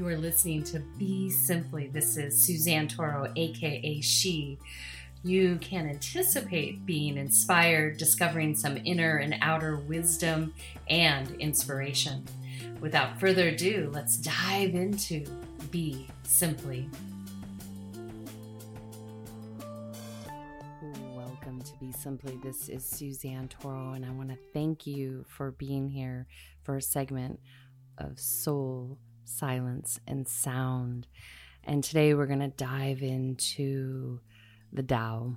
You are listening to Be Simply. This is Suzanne Toro, aka She. You can anticipate being inspired, discovering some inner and outer wisdom and inspiration. Without further ado, let's dive into Be Simply. Welcome to Be Simply. This is Suzanne Toro, and I want to thank you for being here for a segment of soul, silence, and sound. And today we're going to dive into the Tao.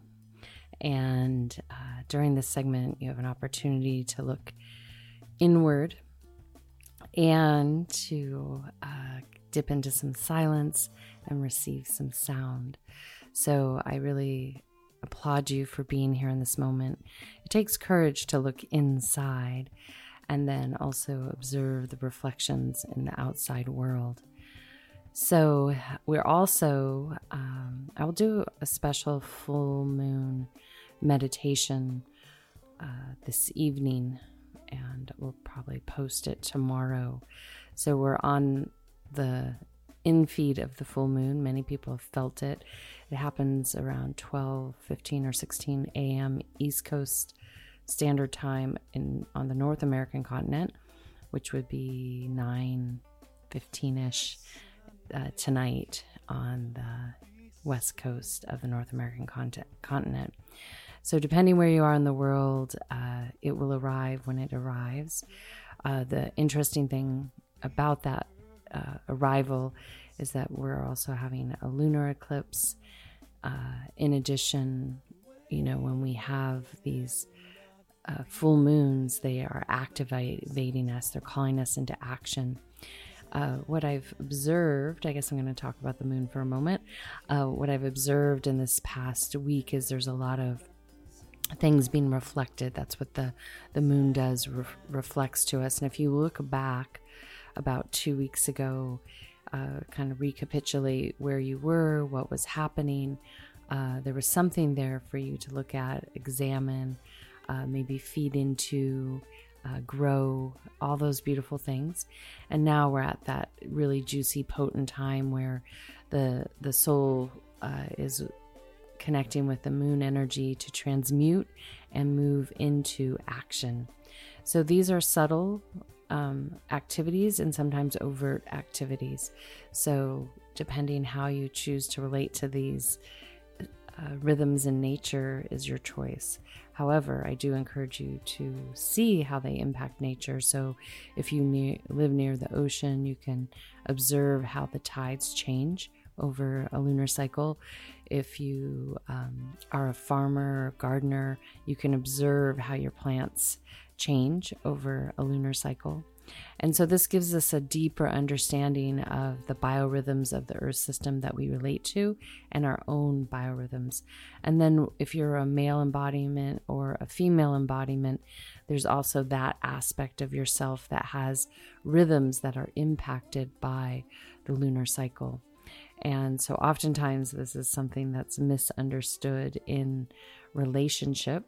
And uh, during this segment, you have an opportunity to look inward and to uh, dip into some silence and receive some sound. So I really applaud you for being here in this moment. It takes courage to look inside and then also observe the reflections in the outside world. So, we're also, um, I will do a special full moon meditation uh, this evening, and we'll probably post it tomorrow. So, we're on the in feed of the full moon. Many people have felt it. It happens around 12, 15, or 16 a.m. East Coast Standard Time in on the North American continent, which would be 9 15 ish uh, tonight on the west coast of the North American continent. So, depending where you are in the world, uh, it will arrive when it arrives. Uh, the interesting thing about that uh, arrival is that we're also having a lunar eclipse. Uh, in addition, you know, when we have these uh, full moons, they are activating us, they're calling us into action. Uh, what I've observed, I guess I'm going to talk about the moon for a moment. Uh, what I've observed in this past week is there's a lot of things being reflected. That's what the, the moon does, re- reflects to us. And if you look back about two weeks ago, uh, kind of recapitulate where you were, what was happening, uh, there was something there for you to look at, examine, uh, maybe feed into, uh, grow, all those beautiful things. And now we're at that really juicy, potent time where the the soul uh, is connecting with the moon energy to transmute and move into action. So these are subtle um, activities and sometimes overt activities. So depending how you choose to relate to these uh, rhythms in nature is your choice. However, I do encourage you to see how they impact nature. So, if you ne- live near the ocean, you can observe how the tides change over a lunar cycle. If you um, are a farmer or gardener, you can observe how your plants change over a lunar cycle. And so this gives us a deeper understanding of the biorhythms of the earth system that we relate to and our own biorhythms. And then if you're a male embodiment or a female embodiment, there's also that aspect of yourself that has rhythms that are impacted by the lunar cycle. And so oftentimes this is something that's misunderstood in relationship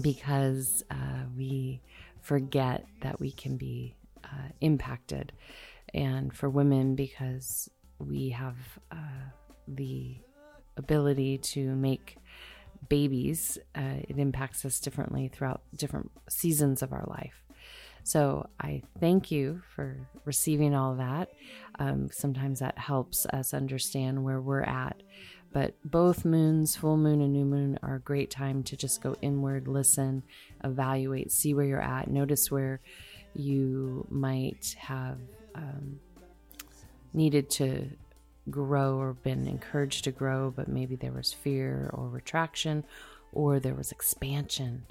because uh, we forget that we can be uh, impacted. And for women, because we have uh, the ability to make babies, uh, it impacts us differently throughout different seasons of our life. So I thank you for receiving all that. Um, sometimes that helps us understand where we're at but both moons, full moon and new moon, are a great time to just go inward, listen, evaluate, see where you're at, notice where you might have um, needed to grow or been encouraged to grow, but maybe there was fear or retraction or there was expansion.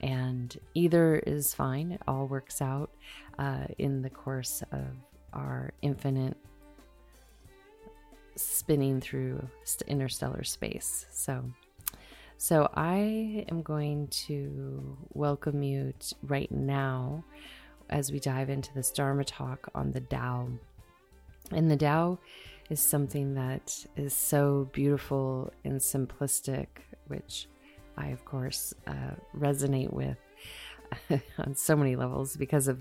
And either is fine, it all works out uh, in the course of our infinite spinning through interstellar space. So, so I am going to welcome you right now as we dive into this Dharma talk on the Tao. And the Tao is something that is so beautiful and simplistic, which I, of course, uh, resonate with on so many levels because of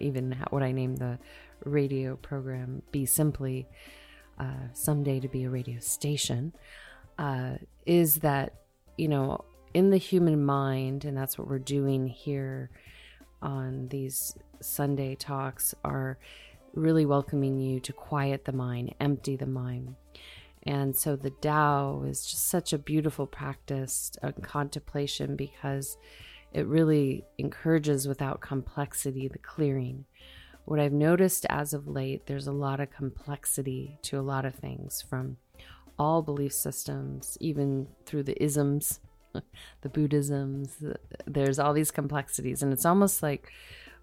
even what I named the radio program Be Simply, uh, someday to be a radio station, uh, is that, you know, in the human mind, and that's what we're doing here on these Sunday talks, are really welcoming you to quiet the mind, empty the mind. And so the Tao is just such a beautiful practice of contemplation because it really encourages without complexity the clearing. What I've noticed as of late, there's a lot of complexity to a lot of things from all belief systems, even through the isms, the Buddhisms. There's all these complexities, and it's almost like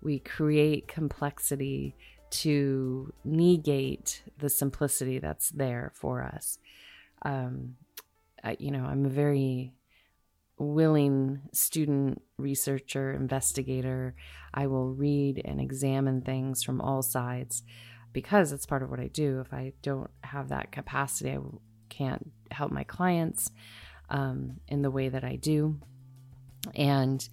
we create complexity to negate the simplicity that's there for us. Um, I, you know, I'm a very willing student, researcher, investigator. I will read and examine things from all sides because it's part of what I do. If I don't have that capacity, I can't help my clients um, in the way that I do. And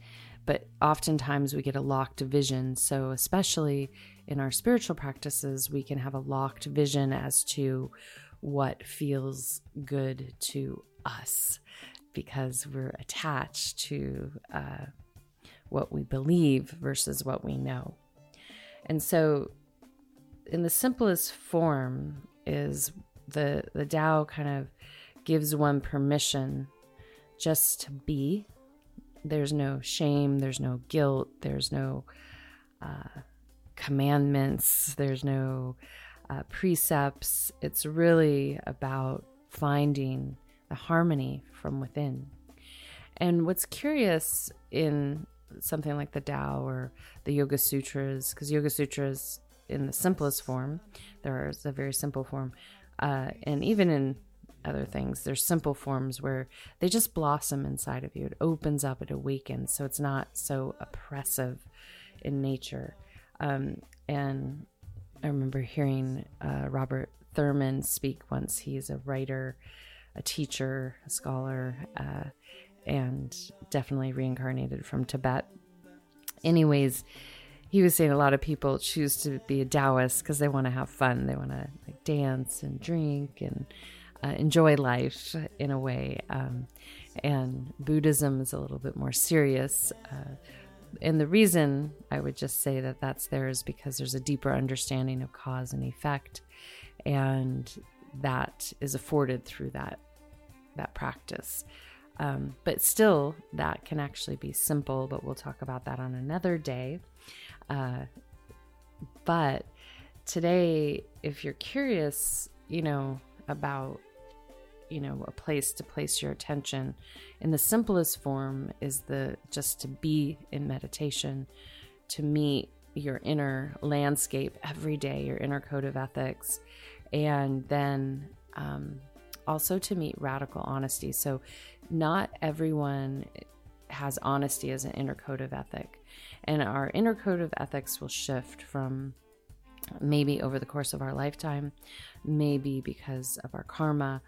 but oftentimes we get a locked vision. So, especially in our spiritual practices, we can have a locked vision as to what feels good to us because we're attached to uh, what we believe versus what we know. And so, in the simplest form, is the the Tao kind of gives one permission just to be there's no shame, there's no guilt, there's no uh, commandments, there's no uh, precepts. It's really about finding the harmony from within. And what's curious in something like the Tao or the Yoga Sutras, because Yoga Sutras in the simplest form, there is a very simple form, uh, and even in other things. There's simple forms where they just blossom inside of you. It opens up, it awakens. So it's not so oppressive in nature. Um, and I remember hearing uh, Robert Thurman speak once. He's a writer, a teacher, a scholar, uh, and definitely reincarnated from Tibet. Anyways, he was saying a lot of people choose to be a Taoist because they want to have fun. They want to like dance and drink and uh, enjoy life in a way. Um, and Buddhism is a little bit more serious. Uh, and the reason I would just say that that's there is because there's a deeper understanding of cause and effect, and that is afforded through that that practice. Um, but still, that can actually be simple. But we'll talk about that on another day. Uh, but today, if you're curious, you know about you know a place to place your attention in the simplest form is the just to be in meditation to meet your inner landscape every day your inner code of ethics and then um, also to meet radical honesty so not everyone has honesty as an inner code of ethic and our inner code of ethics will shift from maybe over the course of our lifetime maybe because of our karma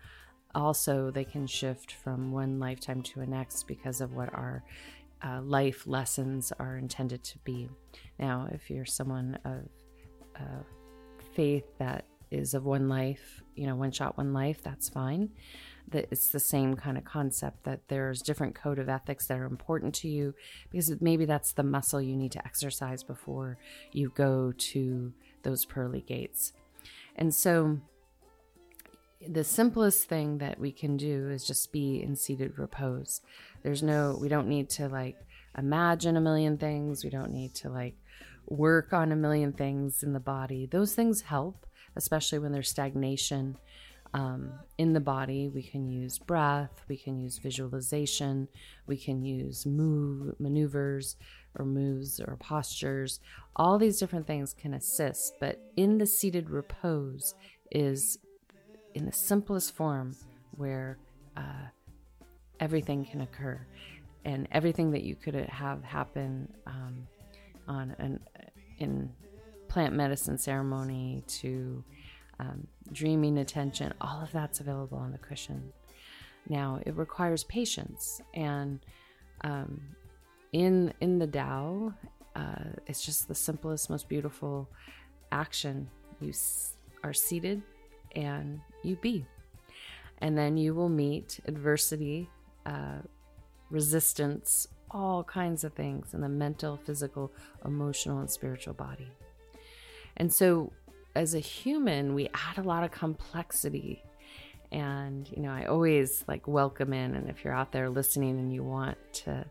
also they can shift from one lifetime to a next because of what our uh, life lessons are intended to be. Now, if you're someone of uh, faith that is of one life, you know, one shot, one life, that's fine. That it's the same kind of concept that there's different code of ethics that are important to you because maybe that's the muscle you need to exercise before you go to those pearly gates. And so, the simplest thing that we can do is just be in seated repose. There's no, we don't need to like imagine a million things. We don't need to like work on a million things in the body. Those things help, especially when there's stagnation um, in the body. We can use breath, we can use visualization, we can use move maneuvers or moves or postures. All these different things can assist, but in the seated repose is in the simplest form where uh, everything can occur and everything that you could have happen um, on an in plant medicine ceremony to um, dreaming attention all of that's available on the cushion now it requires patience and um, in in the Tao uh, it's just the simplest, most beautiful action. You s- are seated and you be. And then you will meet adversity, uh, resistance, all kinds of things in the mental, physical, emotional, and spiritual body. And so, as a human, we add a lot of complexity. And, you know, I always like welcome in. And if you're out there listening and you want to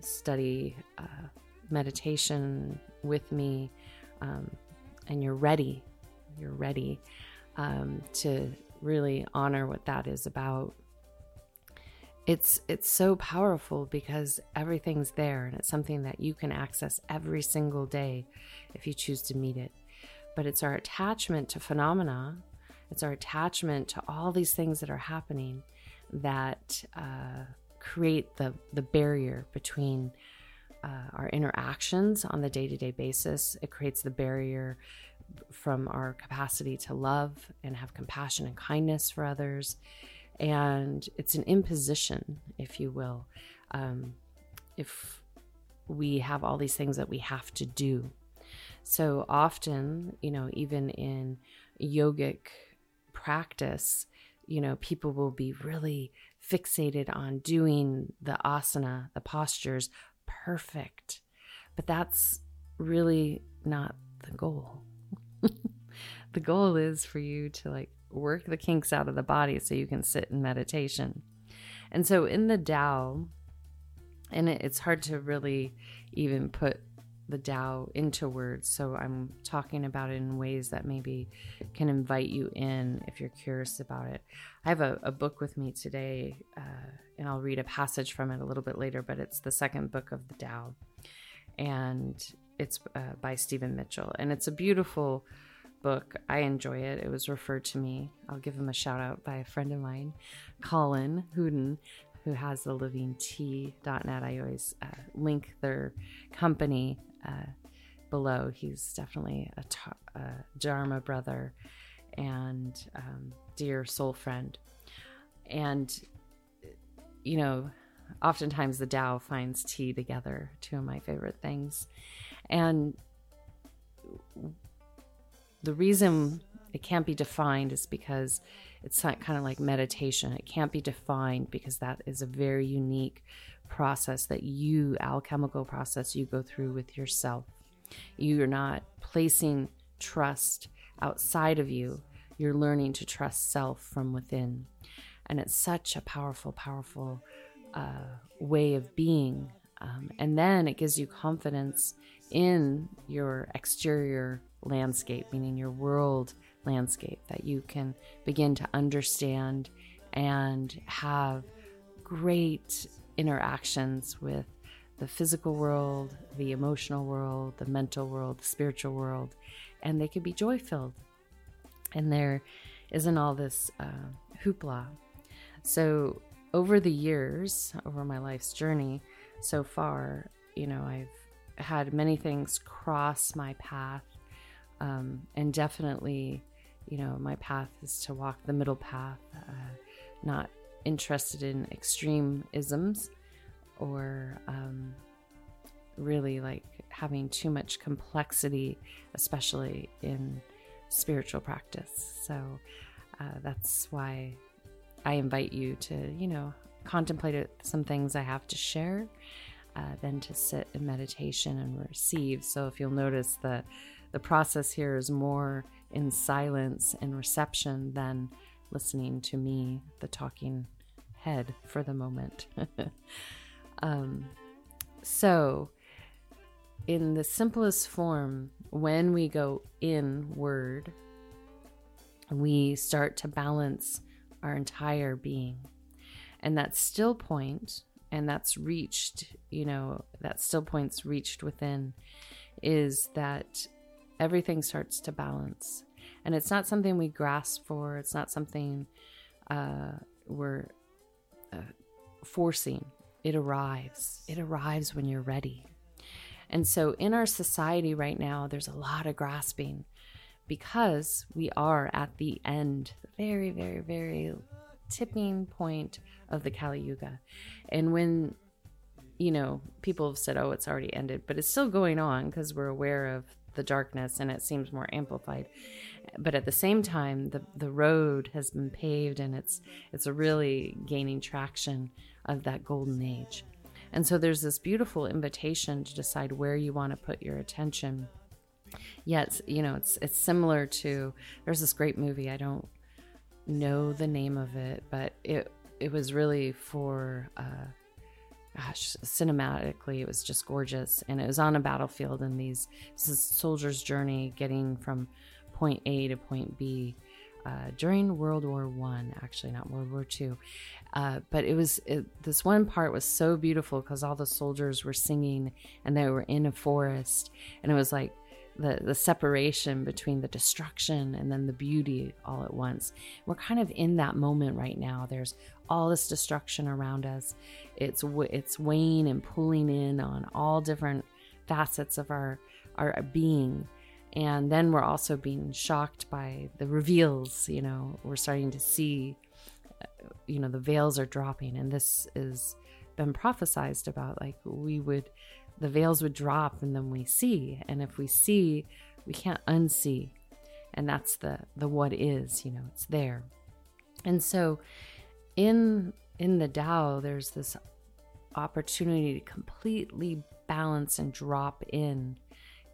study uh, meditation with me um, and you're ready, you're ready um, to really honor what that is about it's it's so powerful because everything's there and it's something that you can access every single day if you choose to meet it but it's our attachment to phenomena it's our attachment to all these things that are happening that uh, create the the barrier between uh, our interactions on the day-to-day basis it creates the barrier from our capacity to love and have compassion and kindness for others and it's an imposition, if you will. Um, if we have all these things that we have to do. So often, you know, even in yogic practice, you know, people will be really fixated on doing the asana, the postures perfect. But that's really not the goal. the goal is for you to like work the kinks out of the body so you can sit in meditation. And so in the Tao, and it's hard to really even put the Tao into words. So I'm talking about it in ways that maybe can invite you in if you're curious about it. I have a, a book with me today, uh, and I'll read a passage from it a little bit later, but it's the second book of the Tao. And it's uh, by Stephen Mitchell. And it's a beautiful book. I enjoy it. It was referred to me. I'll give him a shout out by a friend of mine, Colin Hooden, who has the livingtea.net. I always uh, link their company uh, below. He's definitely a, a Dharma brother and um, dear soul friend. And, you know, oftentimes the Tao finds tea together, two of my favorite things. And the reason it can't be defined is because it's kind of like meditation. It can't be defined because that is a very unique process that you, alchemical process, you go through with yourself. You're not placing trust outside of you, you're learning to trust self from within. And it's such a powerful, powerful uh, way of being. Um, and then it gives you confidence in your exterior landscape, meaning your world landscape, that you can begin to understand and have great interactions with the physical world, the emotional world, the mental world, the spiritual world, and they can be joy filled. And there isn't all this uh, hoopla. So, over the years, over my life's journey so far, you know, I've had many things cross my path um, and definitely, you know, my path is to walk the middle path, uh, not interested in extreme isms or um, really like having too much complexity, especially in spiritual practice. So uh, that's why I invite you to, you know, contemplate some things I have to share, uh, then to sit in meditation and receive. So if you'll notice the the process here is more in silence and reception than listening to me, the talking head, for the moment. um, so, in the simplest form, when we go inward, we start to balance our entire being. And that still point, and that's reached, you know, that still point's reached within, is that everything starts to balance. And it's not something we grasp for, it's not something uh, we're uh, forcing. It arrives. It arrives when you're ready. And so in our society right now, there's a lot of grasping because we are at the end, very, very, very tipping point of the Kali Yuga. And when you know, people have said, oh, it's already ended, but it's still going on because we're aware of the darkness and it seems more amplified. But at the same time, the, the road has been paved and it's it's really gaining traction of that golden age. And so there's this beautiful invitation to decide where you want to put your attention. Yet, you know, it's it's similar to there's this great movie. I don't know the name of it, but it it was really for uh, gosh, cinematically, it was just gorgeous. And it was on a battlefield, and these this is soldier's journey getting from point A to point B uh, during World War One, actually not World War Two. Uh, but it was it, this one part was so beautiful because all the soldiers were singing and they were in a forest, and it was like the the separation between the destruction and then the beauty all at once. We're kind of in that moment right now. There's all this destruction around us. It's it's weighing and pulling in on all different facets of our our being. And then we're also being shocked by the reveals, you know, we're starting to see uh, you know the veils are dropping. And this is been prophesized about like we would the veils would drop and then we see. And if we see we can't unsee. And that's the the what is you know it's there. And so in in the Tao, there's this opportunity to completely balance and drop in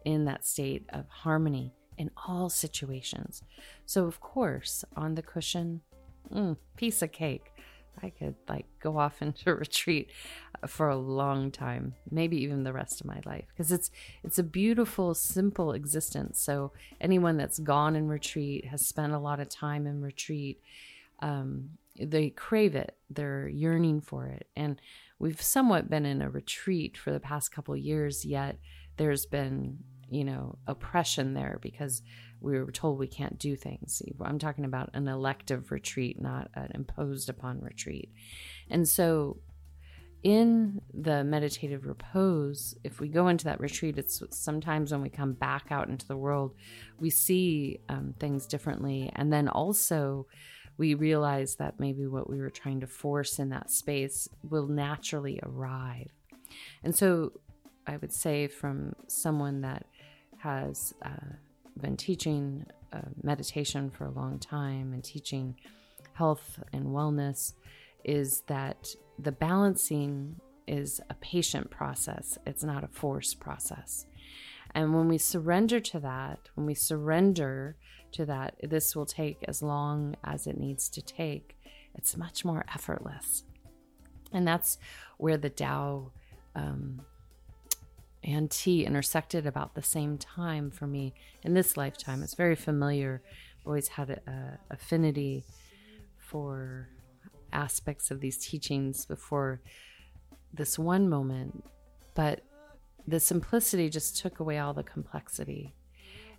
in that state of harmony in all situations. So of course, on the cushion, mm, piece of cake. I could like go off into retreat for a long time, maybe even the rest of my life, because it's it's a beautiful, simple existence. So anyone that's gone in retreat has spent a lot of time in retreat. Um, they crave it they're yearning for it and we've somewhat been in a retreat for the past couple years yet there's been you know oppression there because we were told we can't do things i'm talking about an elective retreat not an imposed upon retreat and so in the meditative repose, if we go into that retreat, it's sometimes when we come back out into the world, we see um, things differently. And then also, we realize that maybe what we were trying to force in that space will naturally arrive. And so I would say, from someone that has uh, been teaching uh, meditation for a long time and teaching health and wellness, is that the balancing is a patient process, it's not a forced process. And when we surrender to that, when we surrender to that, this will take as long as it needs to take. It's much more effortless. And that's where the Tao um, and tea intersected about the same time for me in this lifetime. It's very familiar. I've always had a, affinity for aspects of these teachings before this one moment, but the simplicity just took away all the complexity.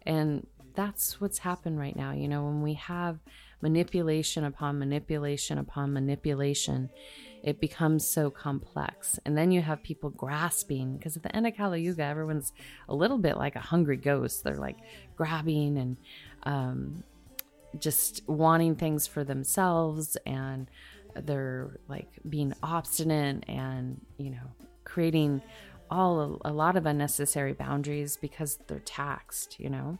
And that's what's happened right now. You know, when we have manipulation upon manipulation upon manipulation, it becomes so complex. And then you have people grasping, because at the end of Kali Yuga, everyone's a little bit like a hungry ghost. They're like grabbing and um, just wanting things for themselves, and they're like being obstinate and, you know, creating all a, a lot of unnecessary boundaries because they're taxed, you know?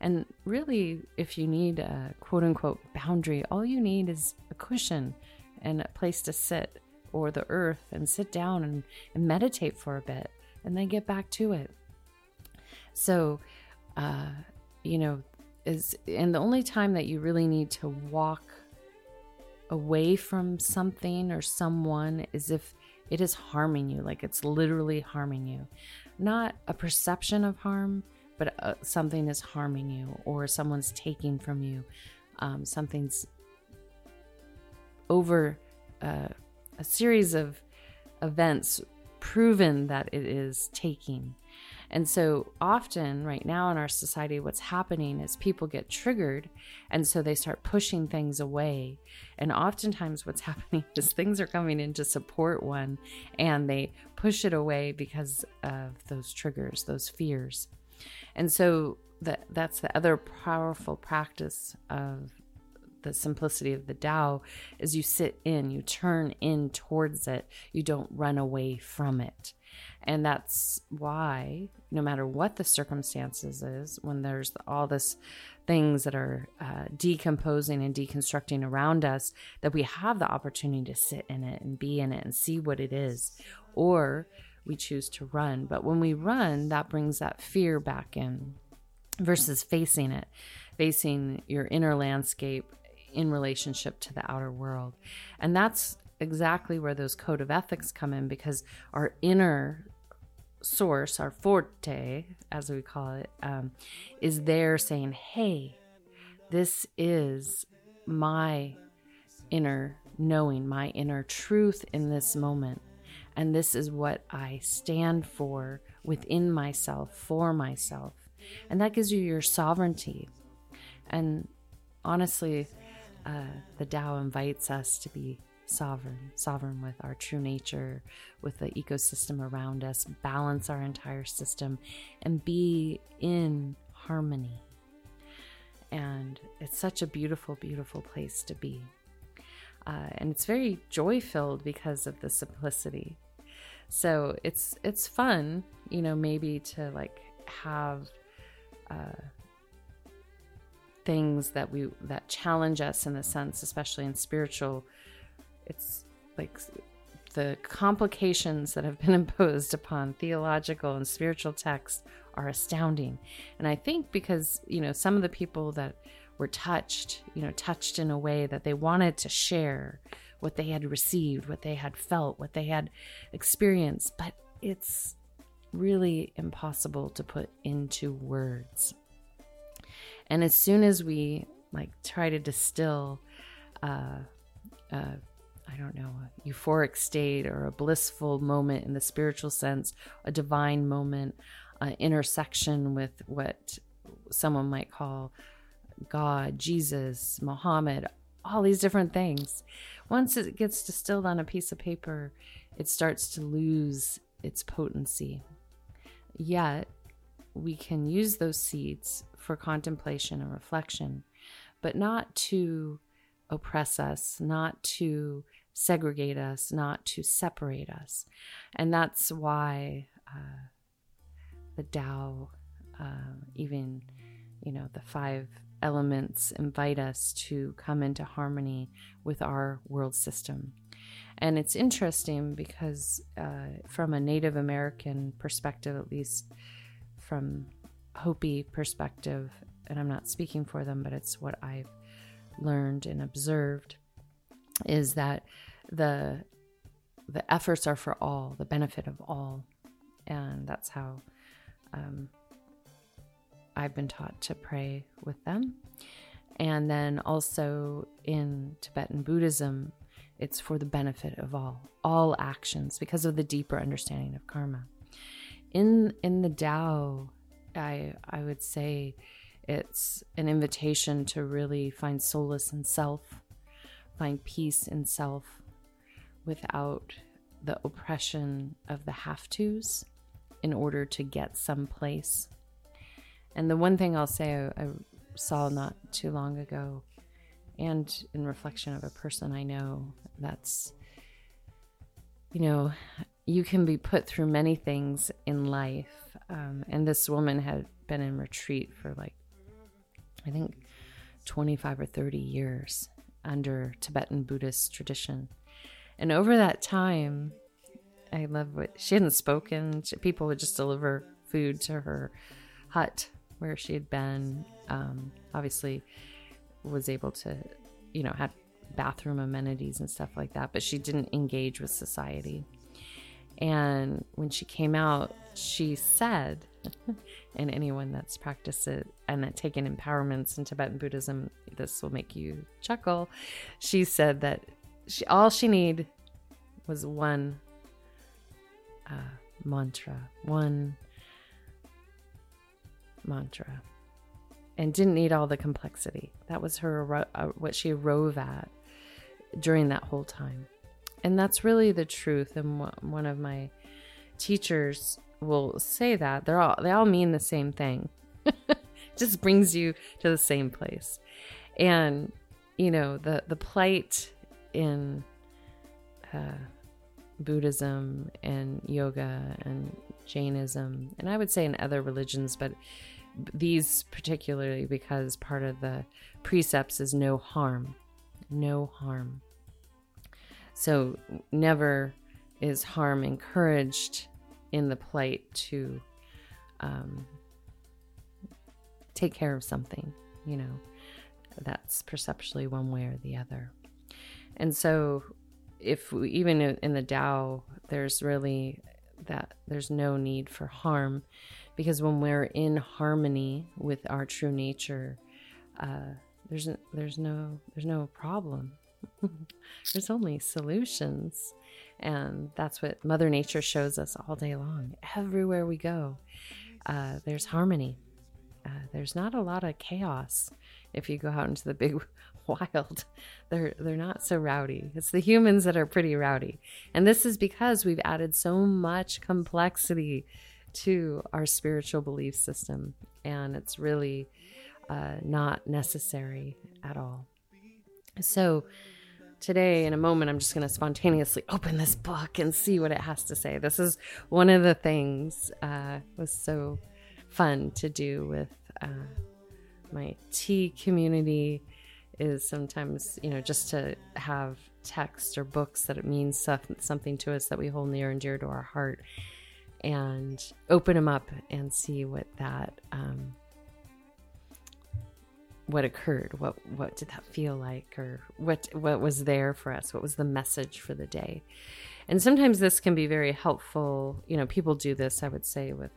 And really, if you need a quote unquote boundary, all you need is a cushion and a place to sit or the earth and sit down and, and meditate for a bit and then get back to it. So, uh, you know, is and the only time that you really need to walk away from something or someone is if it is harming you, like it's literally harming you. Not a perception of harm, but uh, something is harming you, or someone's taking from you. Um, something's over uh, a series of events proven that it is taking. And so often, right now in our society, what's happening is people get triggered and so they start pushing things away. And oftentimes, what's happening is things are coming in to support one and they push it away because of those triggers, those fears. And so that that's the other powerful practice of the simplicity of the Tao is you sit in, you turn in towards it, you don't run away from it. And that's why, no matter what the circumstances is, when there's all this things that are uh, decomposing and deconstructing around us, that we have the opportunity to sit in it and be in it and see what it is. Or we choose to run. But when we run, that brings that fear back in versus facing it, facing your inner landscape in relationship to the outer world. And that's exactly where those code of ethics come in because our inner source, our forte, as we call it, um, is there saying, hey, this is my inner knowing, my inner truth in this moment. And this is what I stand for within myself, for myself. And that gives you your sovereignty. And honestly, uh, the Tao invites us to be sovereign, sovereign with our true nature, with the ecosystem around us, balance our entire system, and be in harmony. And it's such a beautiful, beautiful place to be. Uh, and it's very joy filled because of the simplicity. So it's it's fun, you know, maybe to like have uh, things that we that challenge us in the sense, especially in spiritual it's like the complications that have been imposed upon theological and spiritual texts are astounding. And I think because, you know, some of the people that were touched, you know, touched in a way that they wanted to share what they had received, what they had felt, what they had experienced, but it's really impossible to put into words. And as soon as we like try to distill uh, uh, I don't know, a euphoric state or a blissful moment in the spiritual sense, a divine moment, an intersection with what someone might call God, Jesus, Muhammad, all these different things. Once it gets distilled on a piece of paper, it starts to lose its potency. Yet, we can use those seeds for contemplation and reflection, but not to oppress us, not to segregate us, not to separate us. And that's why uh, the Tao, uh, even, you know, the five elements invite us to come into harmony with our world system. And it's interesting because, uh, from a Native American perspective, at least from Hopi perspective, and I'm not speaking for them, but it's what I've learned and observed, is that the the efforts are for all, the benefit of all, and that's how um, I've been taught to pray with them. And then also in Tibetan Buddhism, it's for the benefit of all, all actions, because of the deeper understanding of karma. In in the Tao, I I would say it's an invitation to really find solace in self, find peace in self, without the oppression of the have tos in order to get someplace. And the one thing I'll say I, I, saw not too long ago, and in reflection of a person I know, that's, you know, you can be put through many things in life. Um, and this woman had been in retreat for like, I think, 25 or 30 years under Tibetan Buddhist tradition. And over that time, I love what she hadn't spoken. People would just deliver food to her hut where she had been. Um, obviously, was able to, you know, had bathroom amenities and stuff like that, but she didn't engage with society. And when she came out, she said, and anyone that's practiced it and that taken empowerments in Tibetan Buddhism, this will make you chuckle. She said that she all she need was one uh, mantra, one mantra, and didn't need all the complexity. That was her uh, what she arose at during that whole time, and that's really the truth. And one of my teachers will say that they're all they all mean the same thing. Just brings you to the same place, and you know, the, the plight in uh, Buddhism and yoga and Jainism, and I would say in other religions, but these particularly because part of the precepts is no harm, no harm. So never is harm encouraged in the plight to um, take care of something, you know, that's perceptually one way or the other. And so, if we, even in the Tao, there's really that there's no need for harm because when we're in harmony with our true nature, uh, there's there's no there's no problem. There's only solutions, and that's what Mother Nature shows us all day long. Everywhere we go, uh, there's harmony. Uh, there's not a lot of chaos if you go out into the big wild. They're they're not so rowdy. It's the humans that are pretty rowdy. And this is because we've added so much complexity to our spiritual belief system and it's really uh, not necessary at all. So today in a moment i'm just going to spontaneously open this book and see what it has to say. This is one of the things uh, was so fun to do with uh, my tea community is sometimes you know just to have text or books that it means something to us that we hold near and dear to our heart and open them up and see what that um, what occurred? What what did that feel like? Or what what was there for us? What was the message for the day? And sometimes this can be very helpful. You know people do this i would say with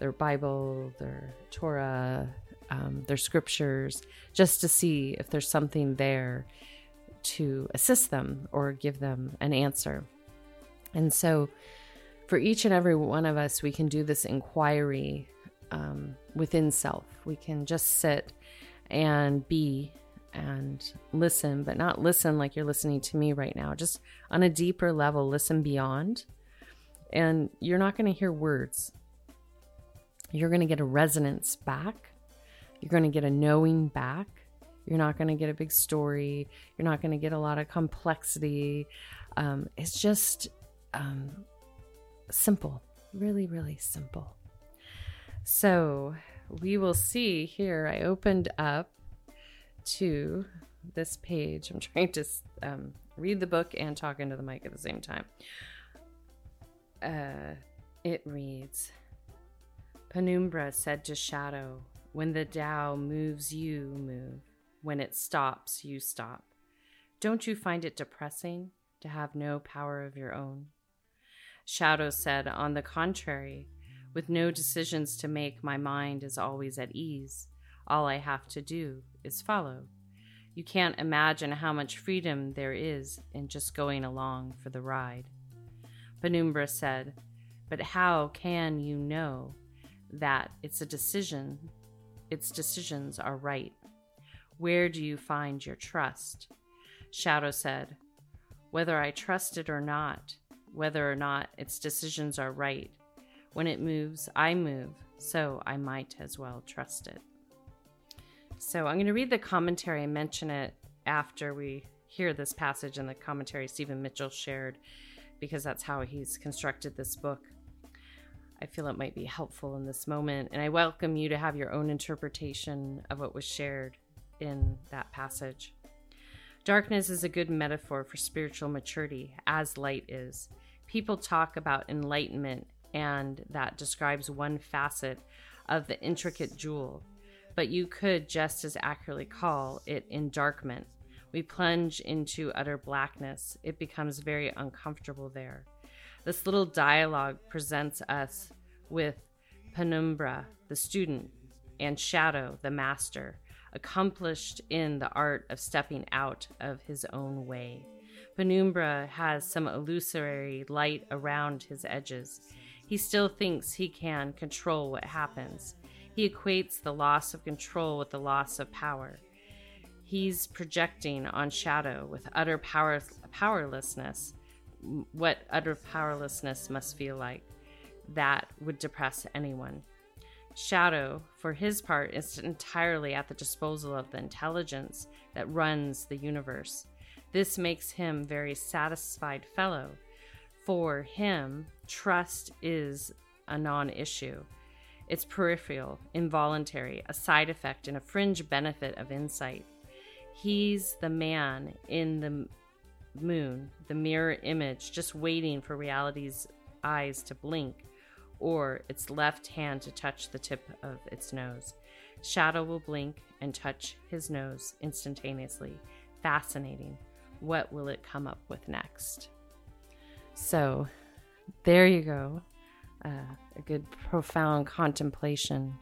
their bible their torah um, their scriptures just to see if there's something there to assist them or give them an answer. And so, for each and every one of us, we can do this inquiry um, within self. We can just sit and be and listen, but not listen like you're listening to me right now. Just on a deeper level, listen beyond. And you're not going to hear words, you're going to get a resonance back you're going to get a knowing back. You're not going to get a big story. You're not going to get a lot of complexity. Um, it's just um, simple, really, really simple. So we will see here. I opened up to this page. I'm trying to um, read the book and talk into the mic at the same time. Uh, it reads Penumbra said to Shadow, when the Tao moves, you move. When it stops, you stop. Don't you find it depressing to have no power of your own? Shadow said, On the contrary, with no decisions to make, my mind is always at ease. All I have to do is follow. You can't imagine how much freedom there is in just going along for the ride. Penumbra said, But how can you know that it's a decision its decisions are right. Where do you find your trust? Shadow said, Whether I trust it or not, whether or not its decisions are right. When it moves, I move, so I might as well trust it. So I'm going to read the commentary and mention it after we hear this passage in the commentary Stephen Mitchell shared, because that's how he's constructed this book. I feel it might be helpful in this moment. And I welcome you to have your own interpretation of what was shared in that passage. Darkness is a good metaphor for spiritual maturity, as light is. People talk about enlightenment, and that describes one facet of the intricate jewel, but you could just as accurately call it endarkment. We plunge into utter blackness, it becomes very uncomfortable there. This little dialogue presents us with Penumbra, the student, and Shadow, the master, accomplished in the art of stepping out of his own way. Penumbra has some illusory light around his edges. He still thinks he can control what happens. He equates the loss of control with the loss of power. He's projecting on Shadow with utter power- powerlessness what utter powerlessness must feel like. That would depress anyone. Shadow, for his part, is entirely at the disposal of the intelligence that runs the universe. This makes him very satisfied fellow. For him, trust is a non issue. It's peripheral, involuntary, a side effect, and a fringe benefit of insight. He's the man in the moon, the mirror image, just waiting for reality's eyes to blink or its left hand to touch the tip of its nose. Shadow will blink and touch his nose instantaneously. Fascinating. What will it come up with next? So, there you go. Uh, a good, profound contemplation.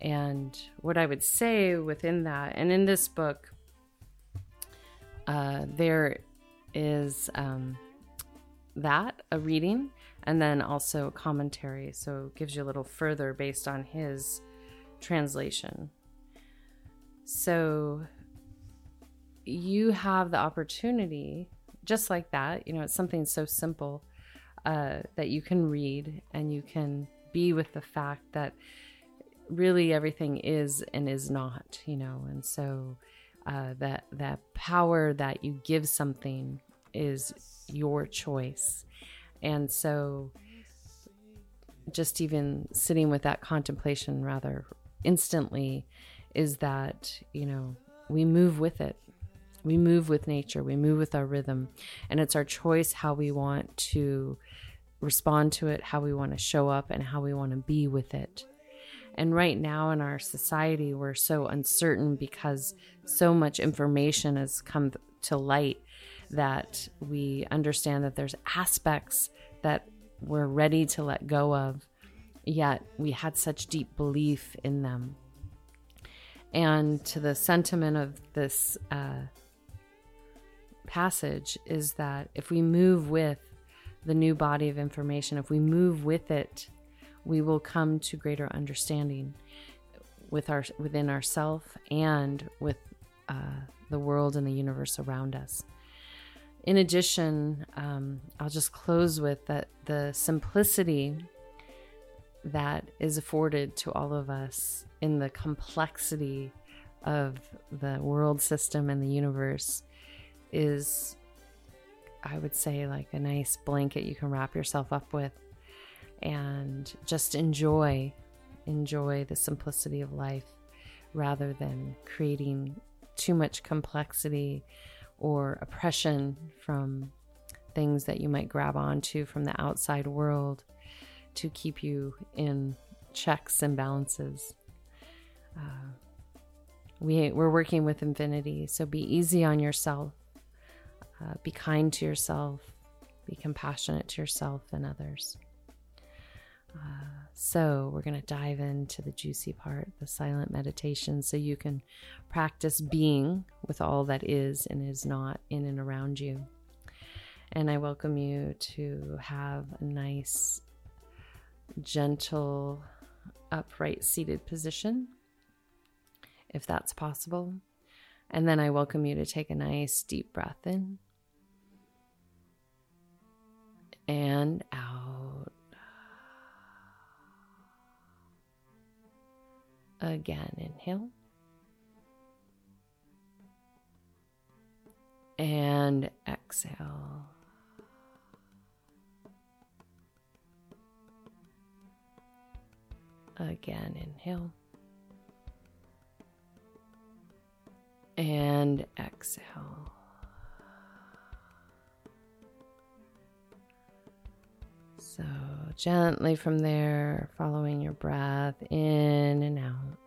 And what I would say within that, and in this book, uh, there is um, that a reading and then also commentary. So it gives you a little further based on his translation. So you have the opportunity, just like that, you know, it's something so simple uh, that you can read and you can be with the fact that really everything is and is not, you know, and so uh, that that power that you give something is your choice and so, just even sitting with that contemplation rather instantly is that, you know, we move with it. We move with nature, we move with our rhythm, and it's our choice how we want to respond to it, how we want to show up, and how we want to be with it. And right now in our society, we're so uncertain because so much information has come to light that we understand that there's aspects that we're ready to let go of, yet we had such deep belief in them. And to the sentiment of this uh, passage is that if we move with the new body of information, if we move with it, we will come to greater understanding with our within ourself and with uh, the world and the universe around us. In addition, um, I'll just close with that the simplicity that is afforded to all of us in the complexity of the world system and the universe is, I would say, like a nice blanket you can wrap yourself up with and just enjoy, enjoy the simplicity of life rather than creating too much complexity or oppression from things that you might grab onto from the outside world to keep you in checks and balances. Uh, we, we're working with infinity, so be easy on yourself, uh, be kind to yourself, be compassionate to yourself and others. Uh, so, we're going to dive into the juicy part, the silent meditation, so you can practice being with all that is and is not in and around you. And I welcome you to have a nice, gentle, upright seated position, if that's possible. And then I welcome you to take a nice deep breath in and out. Again, inhale. And exhale. Again, inhale. And exhale. So, gently from there, following your breath in and out.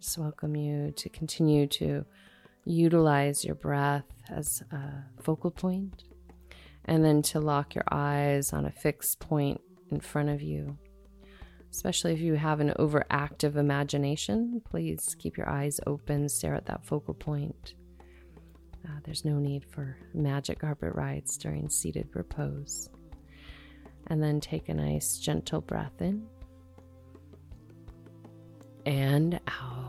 Just welcome you to continue to utilize your breath as a focal point and then to lock your eyes on a fixed point in front of you. Especially if you have an overactive imagination, please keep your eyes open, stare at that focal point. Uh, there's no need for magic carpet rides during seated repose. And then take a nice gentle breath in and out.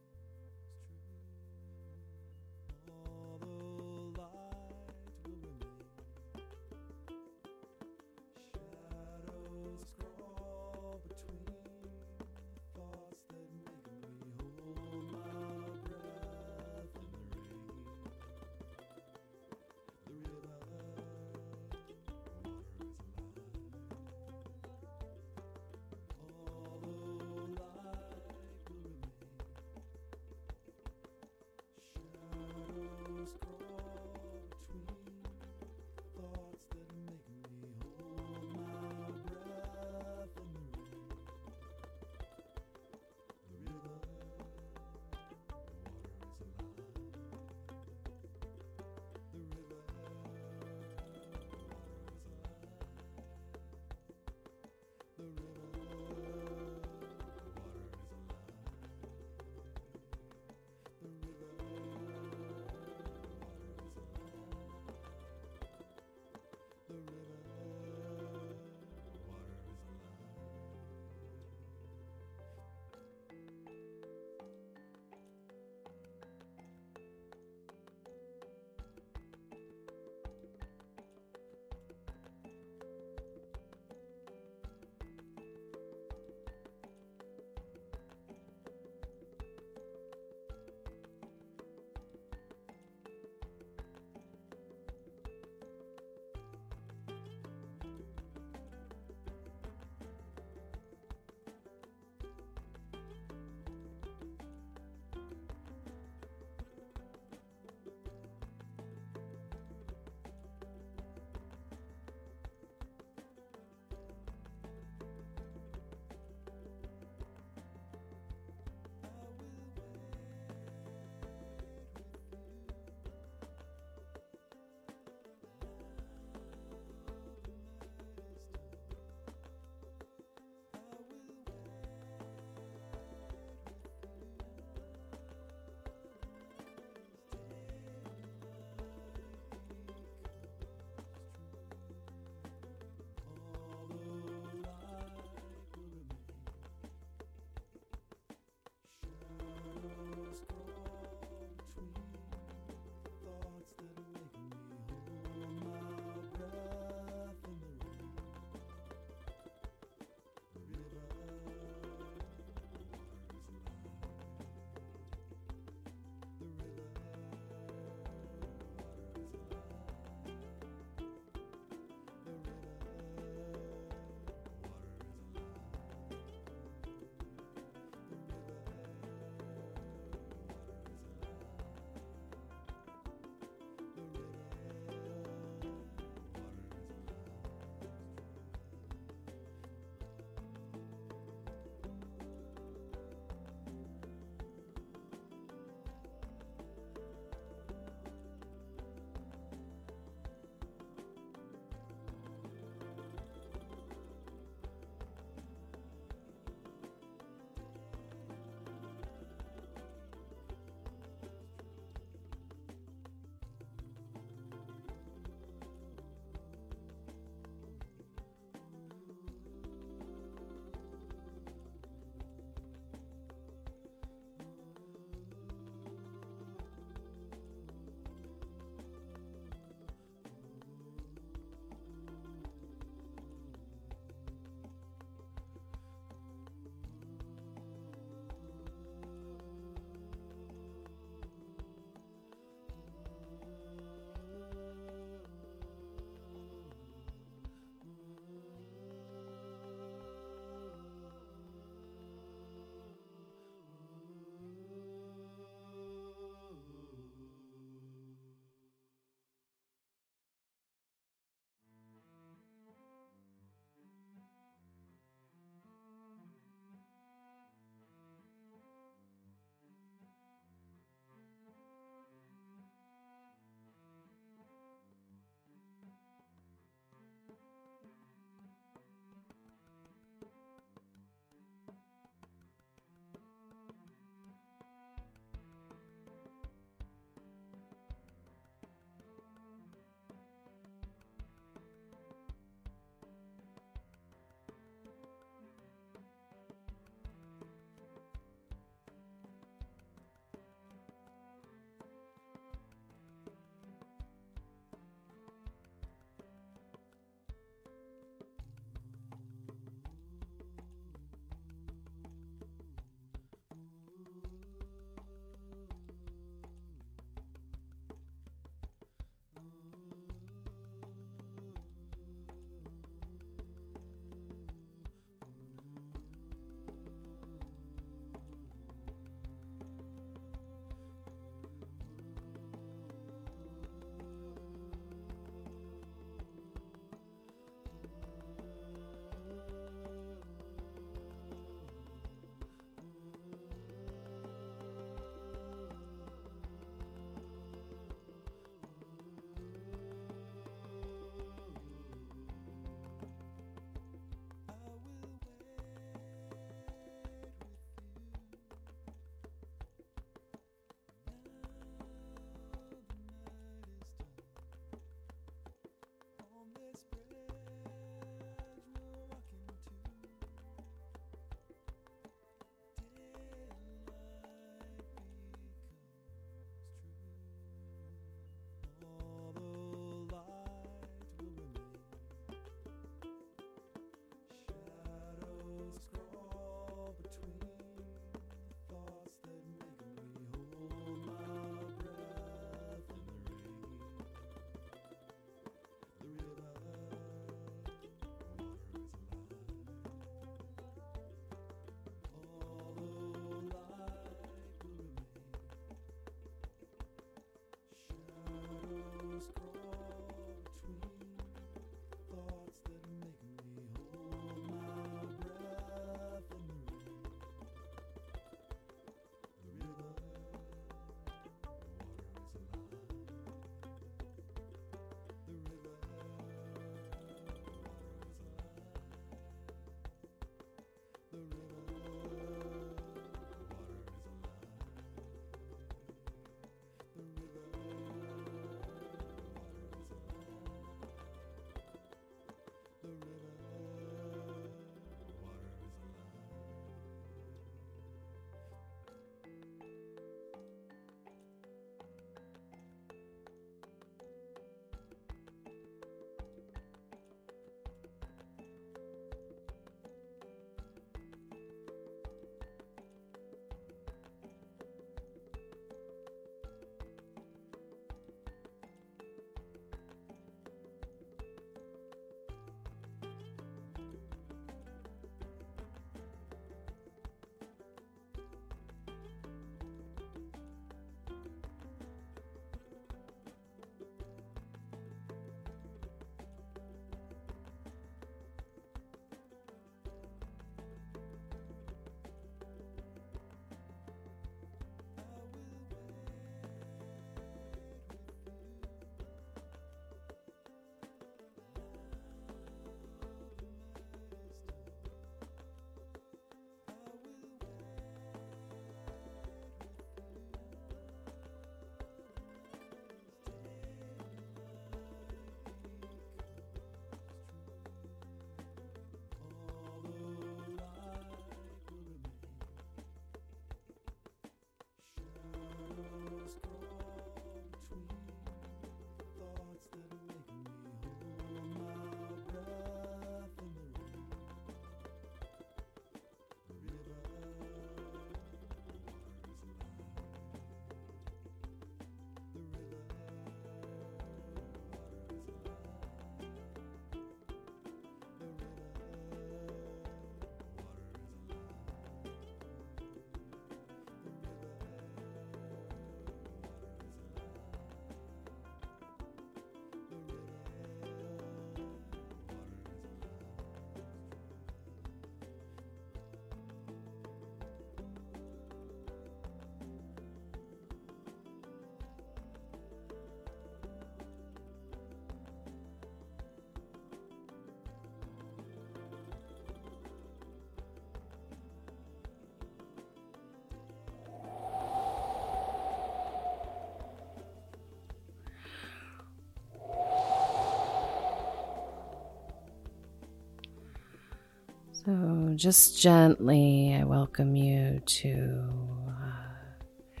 So, just gently, I welcome you to uh,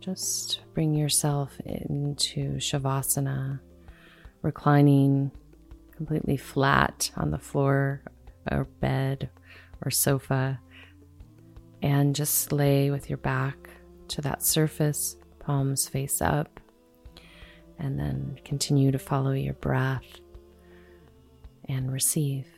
just bring yourself into Shavasana, reclining completely flat on the floor or bed or sofa, and just lay with your back to that surface, palms face up, and then continue to follow your breath and receive.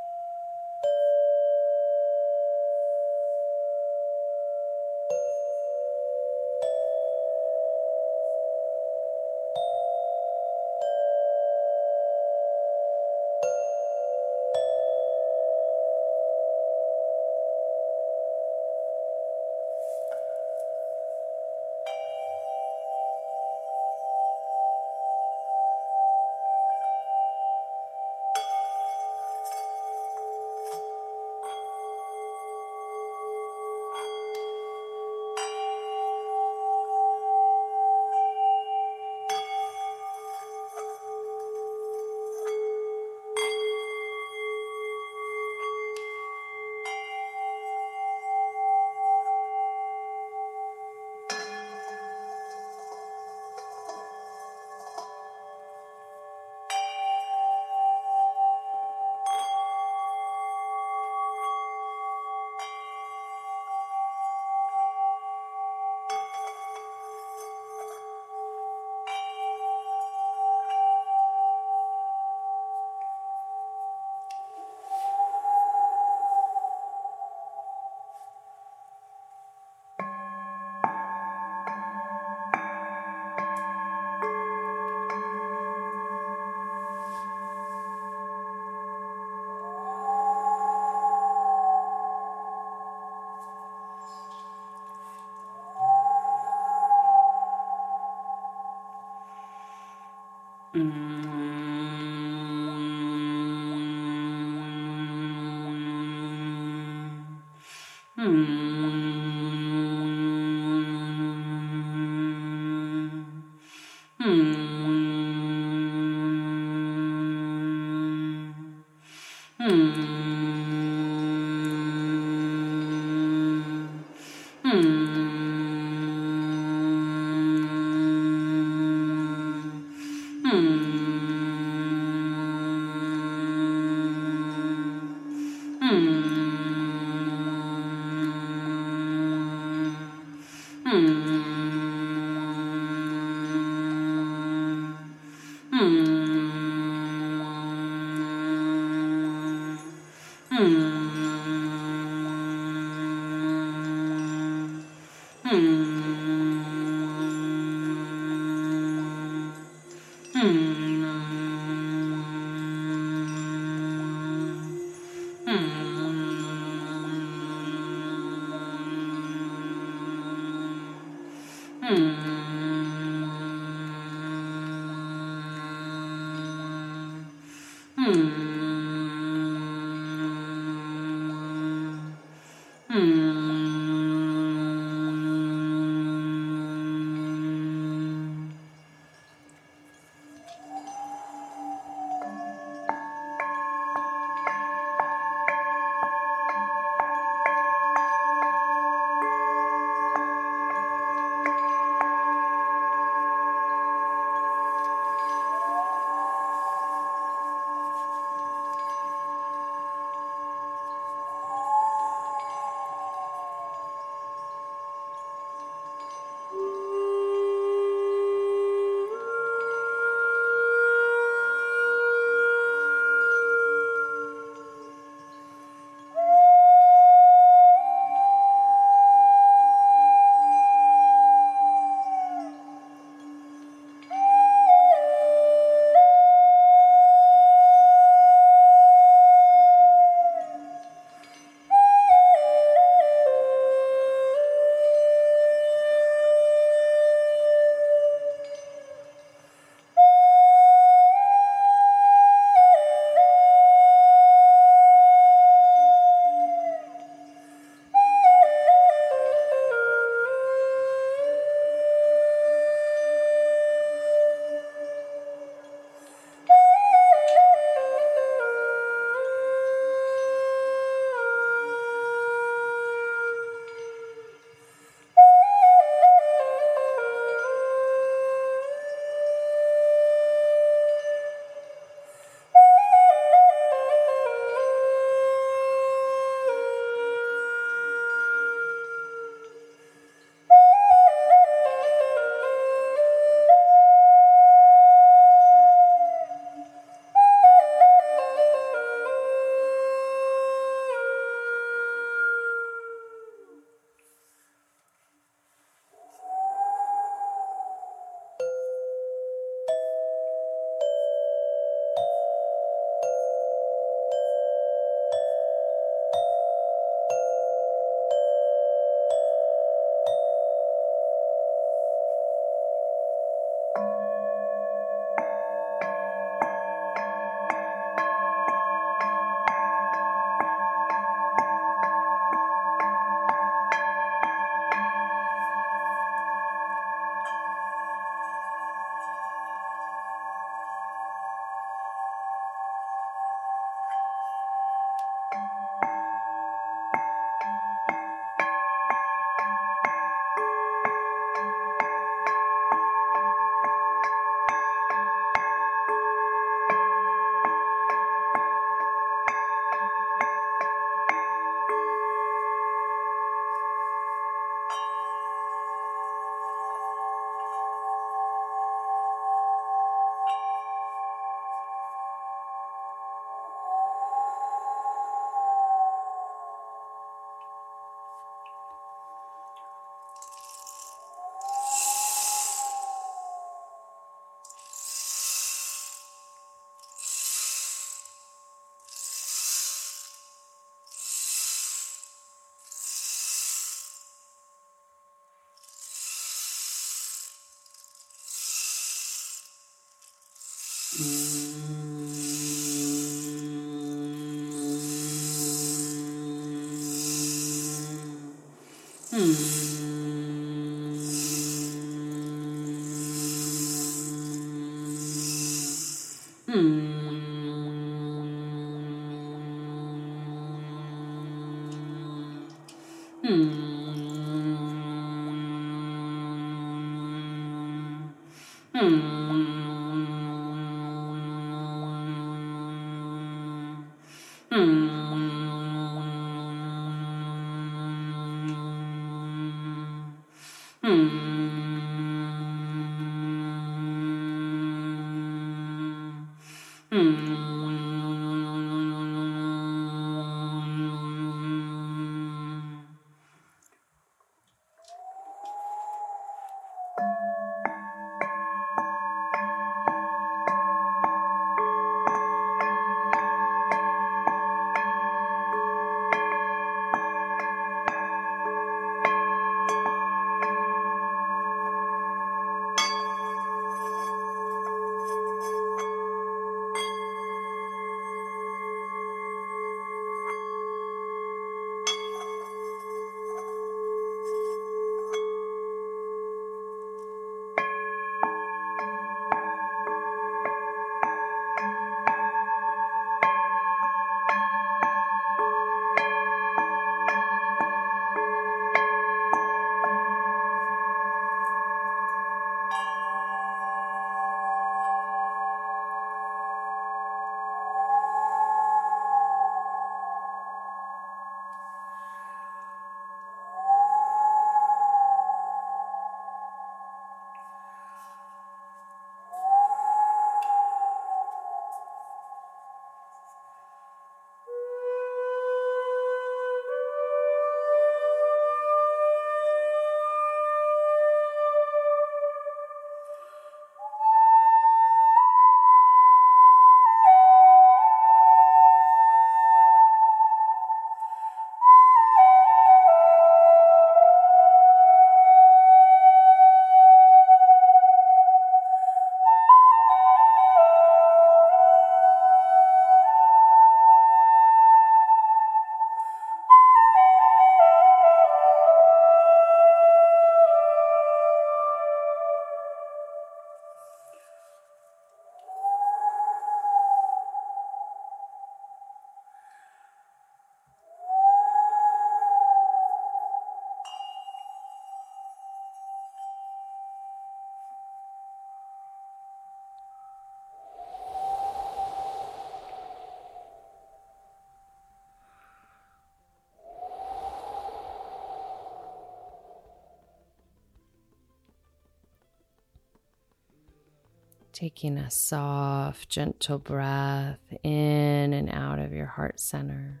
Taking a soft, gentle breath in and out of your heart center.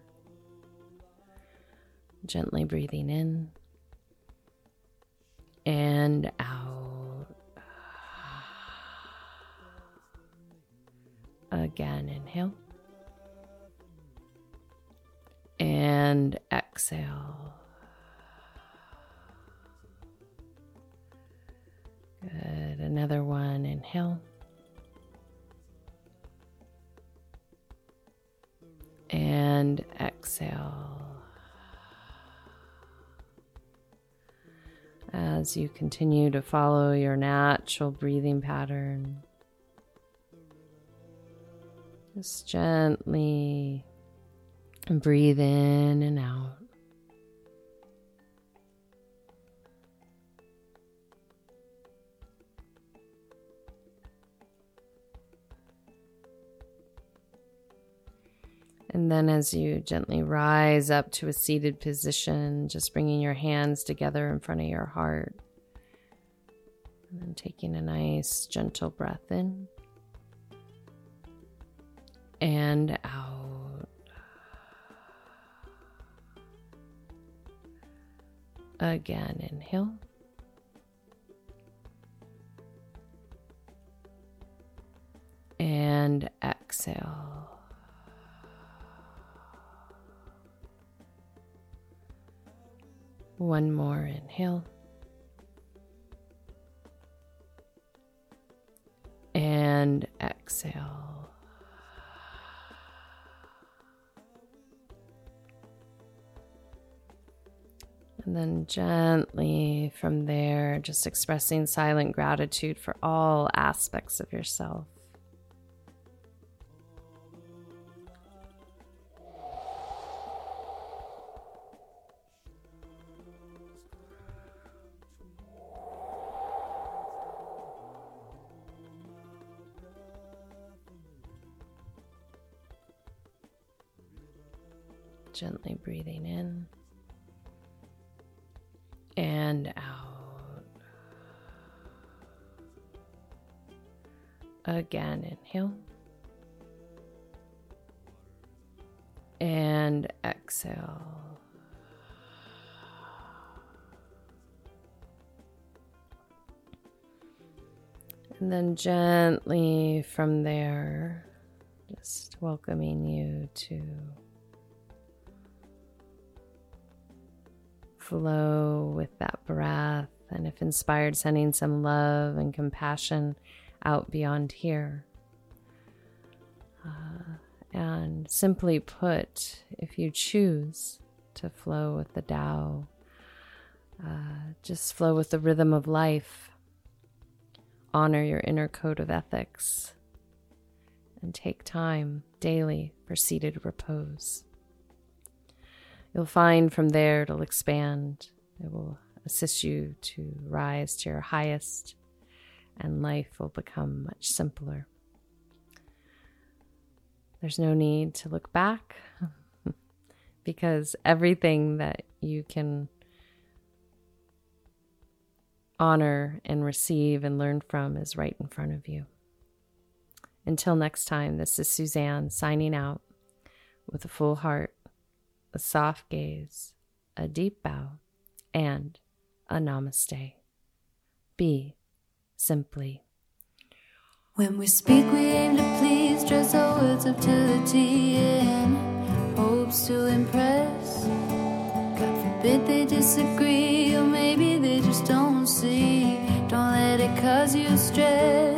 Gently breathing in and out. Again, inhale. And exhale. You continue to follow your natural breathing pattern, just gently breathe in and out. And then as you gently rise up to a seated position, just bringing your hands together in front of your heart. And then taking a nice gentle breath in and out. Again, inhale. And exhale. One more inhale. And exhale. And then gently from there, just expressing silent gratitude for all aspects of yourself. Gently breathing in and out. Again, inhale. And exhale. And then gently from there, just welcoming you to flow with that breath. And if inspired, sending some love and compassion out beyond here. Uh, and simply put, if you choose to flow with the Tao, uh, just flow with the rhythm of life, honor your inner code of ethics, and take time daily for seated repose. You'll find from there it'll expand. It will assist you to rise to your highest, and life will become much simpler. There's no need to look back because everything that you can honor and receive and learn from is right in front of you. Until next time, this is Suzanne signing out with a full heart a soft gaze, a deep bow, and a namaste. Be simply. When we speak, we aim to please, dress our words up to the T in hopes to impress. God forbid they disagree, or maybe they just don't see. Don't let it cause you stress.